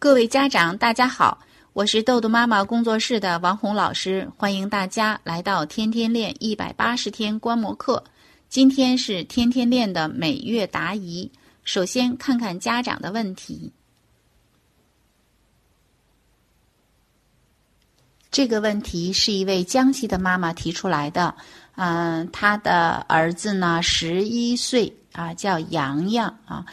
各位家长，大家好，我是豆豆妈妈工作室的王红老师，欢迎大家来到天天练一百八十天观摩课。今天是天天练的每月答疑，首先看看家长的问题。这个问题是一位江西的妈妈提出来的，嗯，她的儿子呢十一岁啊，叫洋洋啊，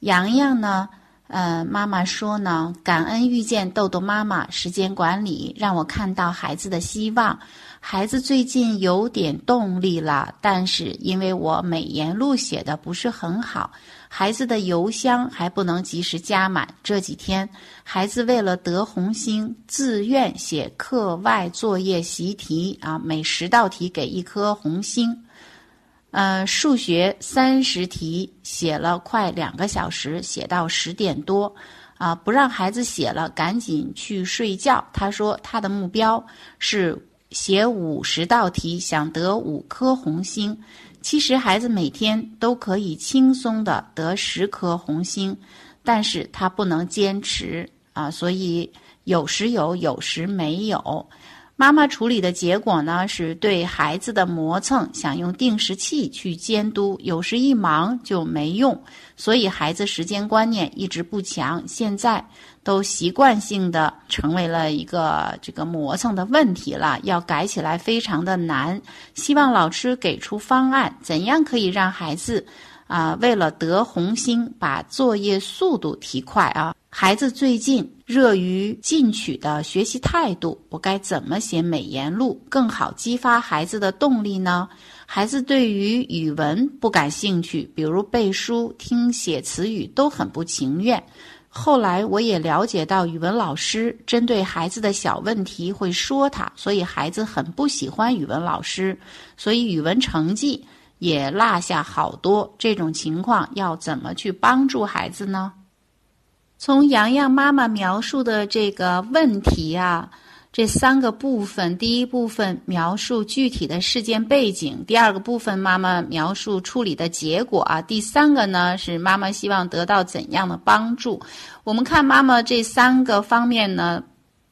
洋洋呢。呃，妈妈说呢，感恩遇见豆豆妈妈，时间管理让我看到孩子的希望。孩子最近有点动力了，但是因为我美言录写的不是很好，孩子的邮箱还不能及时加满。这几天，孩子为了得红星，自愿写课外作业习题啊，每十道题给一颗红星。呃，数学三十题写了快两个小时，写到十点多，啊，不让孩子写了，赶紧去睡觉。他说他的目标是写五十道题，想得五颗红星。其实孩子每天都可以轻松的得十颗红星，但是他不能坚持啊，所以有时有，有时没有。妈妈处理的结果呢，是对孩子的磨蹭，想用定时器去监督，有时一忙就没用，所以孩子时间观念一直不强，现在都习惯性的成为了一个这个磨蹭的问题了，要改起来非常的难。希望老师给出方案，怎样可以让孩子啊，为了得红星，把作业速度提快啊？孩子最近热于进取的学习态度，我该怎么写美言录更好激发孩子的动力呢？孩子对于语文不感兴趣，比如背书、听写词语都很不情愿。后来我也了解到，语文老师针对孩子的小问题会说他，所以孩子很不喜欢语文老师，所以语文成绩也落下好多。这种情况要怎么去帮助孩子呢？从洋洋妈妈描述的这个问题啊，这三个部分：第一部分描述具体的事件背景；第二个部分妈妈描述处理的结果啊；第三个呢是妈妈希望得到怎样的帮助。我们看妈妈这三个方面呢，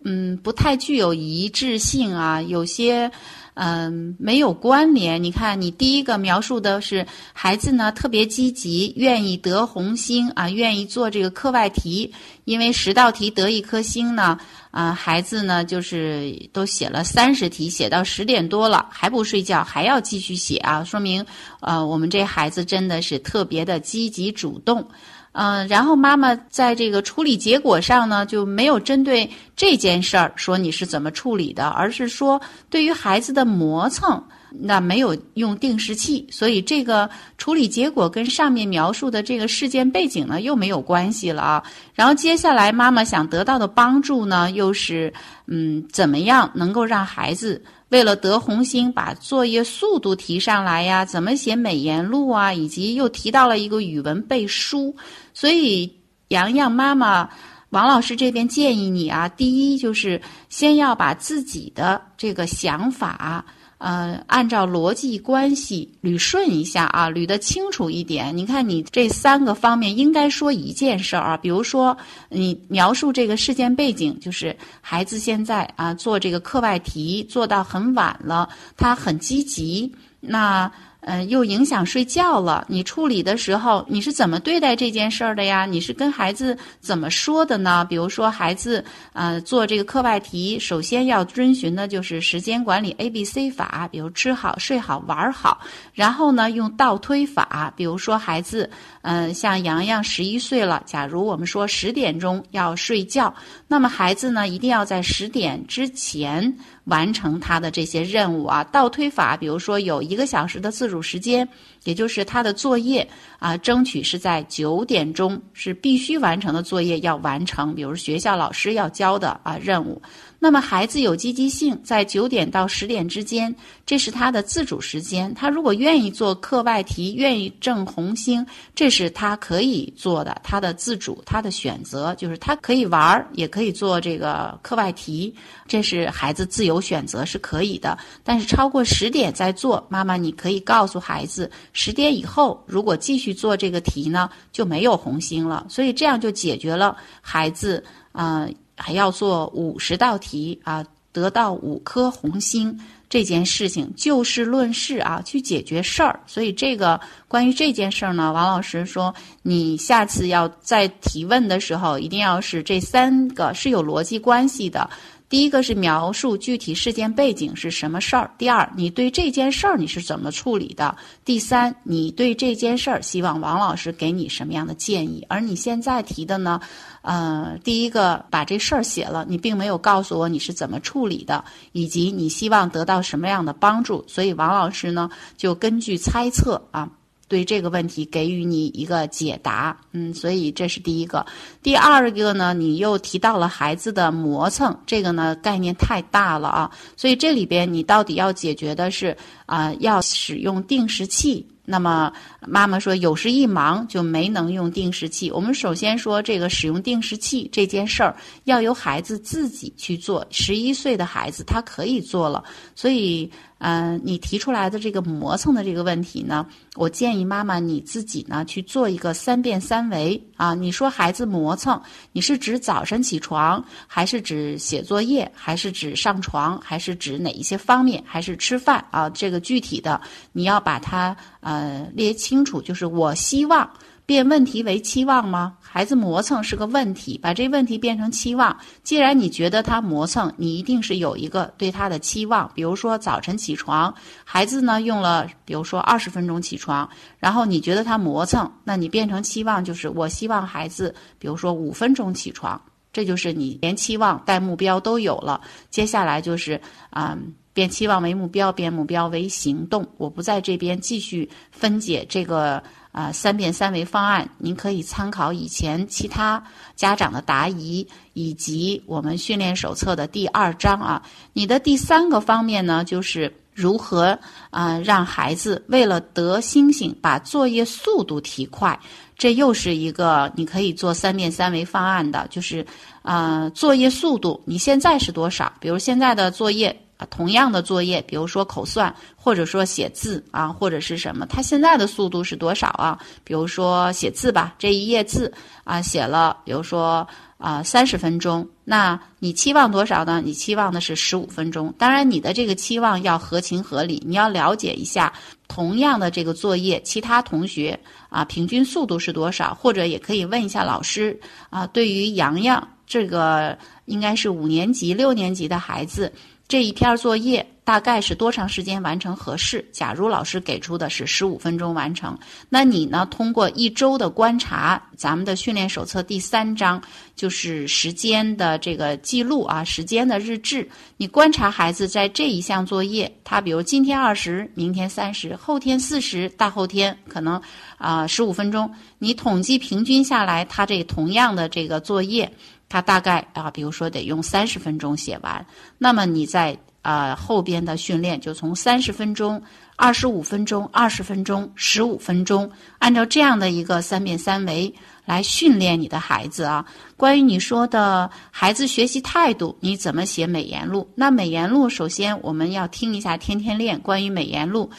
嗯，不太具有一致性啊，有些。嗯，没有关联。你看，你第一个描述的是孩子呢特别积极，愿意得红星啊，愿意做这个课外题，因为十道题得一颗星呢，啊，孩子呢就是都写了三十题，写到十点多了还不睡觉，还要继续写啊，说明呃我们这孩子真的是特别的积极主动。嗯，然后妈妈在这个处理结果上呢，就没有针对这件事儿说你是怎么处理的，而是说对于孩子的磨蹭，那没有用定时器，所以这个处理结果跟上面描述的这个事件背景呢又没有关系了啊。然后接下来妈妈想得到的帮助呢，又是嗯，怎么样能够让孩子。为了得红星，把作业速度提上来呀？怎么写美言录啊？以及又提到了一个语文背书，所以洋洋妈妈、王老师这边建议你啊，第一就是先要把自己的这个想法。呃，按照逻辑关系捋顺一下啊，捋得清楚一点。你看，你这三个方面应该说一件事儿啊，比如说你描述这个事件背景，就是孩子现在啊做这个课外题做到很晚了，他很积极，那。嗯，又影响睡觉了。你处理的时候，你是怎么对待这件事儿的呀？你是跟孩子怎么说的呢？比如说，孩子呃做这个课外题，首先要遵循的就是时间管理 A B C 法，比如吃好、睡好、玩好。然后呢，用倒推法，比如说孩子嗯像洋洋十一岁了，假如我们说十点钟要睡觉，那么孩子呢一定要在十点之前。完成他的这些任务啊，倒推法，比如说有一个小时的自主时间，也就是他的作业啊，争取是在九点钟是必须完成的作业要完成，比如学校老师要交的啊任务。那么孩子有积极性，在九点到十点之间，这是他的自主时间。他如果愿意做课外题，愿意挣红星，这是他可以做的，他的自主，他的选择，就是他可以玩儿，也可以做这个课外题，这是孩子自由选择是可以的。但是超过十点再做，妈妈你可以告诉孩子，十点以后如果继续做这个题呢，就没有红星了。所以这样就解决了孩子啊还要做五十道题啊，得到五颗红星。这件事情就事论事啊，去解决事儿。所以这个关于这件事儿呢，王老师说，你下次要在提问的时候，一定要是这三个是有逻辑关系的。第一个是描述具体事件背景是什么事儿。第二，你对这件事儿你是怎么处理的？第三，你对这件事儿希望王老师给你什么样的建议？而你现在提的呢？呃，第一个把这事儿写了，你并没有告诉我你是怎么处理的，以及你希望得到什么样的帮助。所以王老师呢，就根据猜测啊。对这个问题给予你一个解答，嗯，所以这是第一个。第二个呢，你又提到了孩子的磨蹭，这个呢概念太大了啊，所以这里边你到底要解决的是啊，要使用定时器。那么妈妈说有时一忙就没能用定时器。我们首先说这个使用定时器这件事儿要由孩子自己去做，十一岁的孩子他可以做了，所以。嗯，你提出来的这个磨蹭的这个问题呢，我建议妈妈你自己呢去做一个三变三维啊。你说孩子磨蹭，你是指早晨起床，还是指写作业，还是指上床，还是指哪一些方面，还是吃饭啊？这个具体的你要把它呃列清楚。就是我希望。变问题为期望吗？孩子磨蹭是个问题，把这问题变成期望。既然你觉得他磨蹭，你一定是有一个对他的期望。比如说早晨起床，孩子呢用了，比如说二十分钟起床，然后你觉得他磨蹭，那你变成期望就是我希望孩子，比如说五分钟起床，这就是你连期望带目标都有了。接下来就是啊，变期望为目标，变目标为行动。我不在这边继续分解这个。啊，三变三维方案，您可以参考以前其他家长的答疑，以及我们训练手册的第二章啊。你的第三个方面呢，就是如何啊让孩子为了得星星，把作业速度提快。这又是一个你可以做三变三维方案的，就是啊作业速度，你现在是多少？比如现在的作业。同样的作业，比如说口算，或者说写字啊，或者是什么，他现在的速度是多少啊？比如说写字吧，这一页字啊，写了，比如说啊三十分钟，那你期望多少呢？你期望的是十五分钟。当然，你的这个期望要合情合理，你要了解一下同样的这个作业，其他同学啊平均速度是多少，或者也可以问一下老师啊。对于洋洋这个应该是五年级、六年级的孩子。这一篇作业大概是多长时间完成合适？假如老师给出的是十五分钟完成，那你呢？通过一周的观察，咱们的训练手册第三章就是时间的这个记录啊，时间的日志。你观察孩子在这一项作业，他比如今天二十，明天三十，后天四十，大后天可能啊十五分钟。你统计平均下来，他这同样的这个作业。他大概啊，比如说得用三十分钟写完，那么你在啊后边的训练就从三十分钟、二十五分钟、二十分钟、十五分钟，按照这样的一个三变三维来训练你的孩子啊。关于你说的孩子学习态度，你怎么写美言录？那美言录首先我们要听一下天天练关于美言录。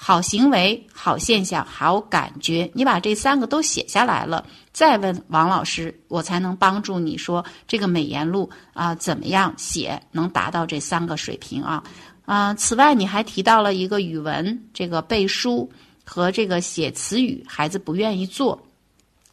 好行为、好现象、好感觉，你把这三个都写下来了，再问王老师，我才能帮助你说这个美言录啊怎么样写能达到这三个水平啊啊！此外，你还提到了一个语文，这个背书和这个写词语，孩子不愿意做。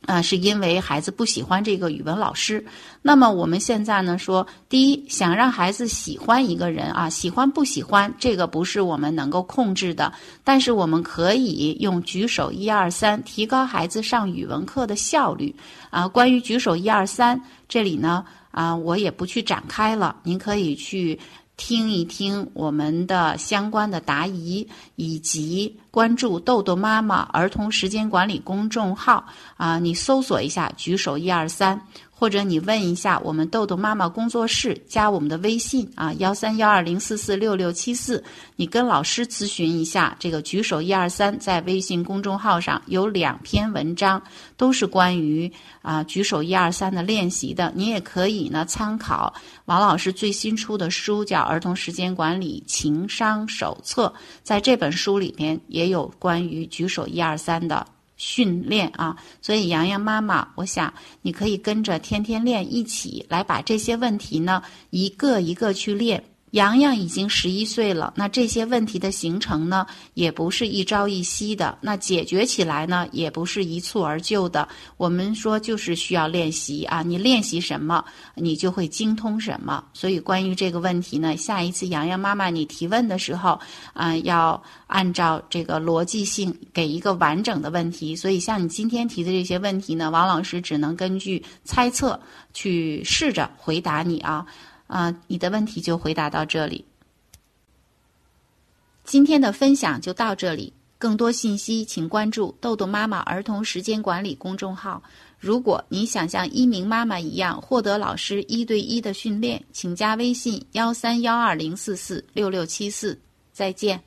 啊，是因为孩子不喜欢这个语文老师。那么我们现在呢说，第一，想让孩子喜欢一个人啊，喜欢不喜欢这个不是我们能够控制的，但是我们可以用举手一二三提高孩子上语文课的效率。啊，关于举手一二三，这里呢啊，我也不去展开了，您可以去。听一听我们的相关的答疑，以及关注豆豆妈妈儿童时间管理公众号啊，你搜索一下“举手一二三”。或者你问一下我们豆豆妈妈工作室，加我们的微信啊，幺三幺二零四四六六七四，你跟老师咨询一下。这个举手一二三，在微信公众号上有两篇文章，都是关于啊举手一二三的练习的。你也可以呢参考王老师最新出的书，叫《儿童时间管理情商手册》。在这本书里边也有关于举手一二三的训练啊。所以洋洋妈妈，我想你可以跟着天天练一起来把这些问题呢一个一个去练。洋洋已经十一岁了，那这些问题的形成呢，也不是一朝一夕的，那解决起来呢，也不是一蹴而就的。我们说就是需要练习啊，你练习什么，你就会精通什么。所以关于这个问题呢，下一次洋洋妈妈你提问的时候，啊，要按照这个逻辑性给一个完整的问题。所以像你今天提的这些问题呢，王老师只能根据猜测去试着回答你啊。啊，你的问题就回答到这里。今天的分享就到这里，更多信息请关注“豆豆妈妈儿童时间管理”公众号。如果你想像一鸣妈妈一样获得老师一对一的训练，请加微信幺三幺二零四四六六七四。再见。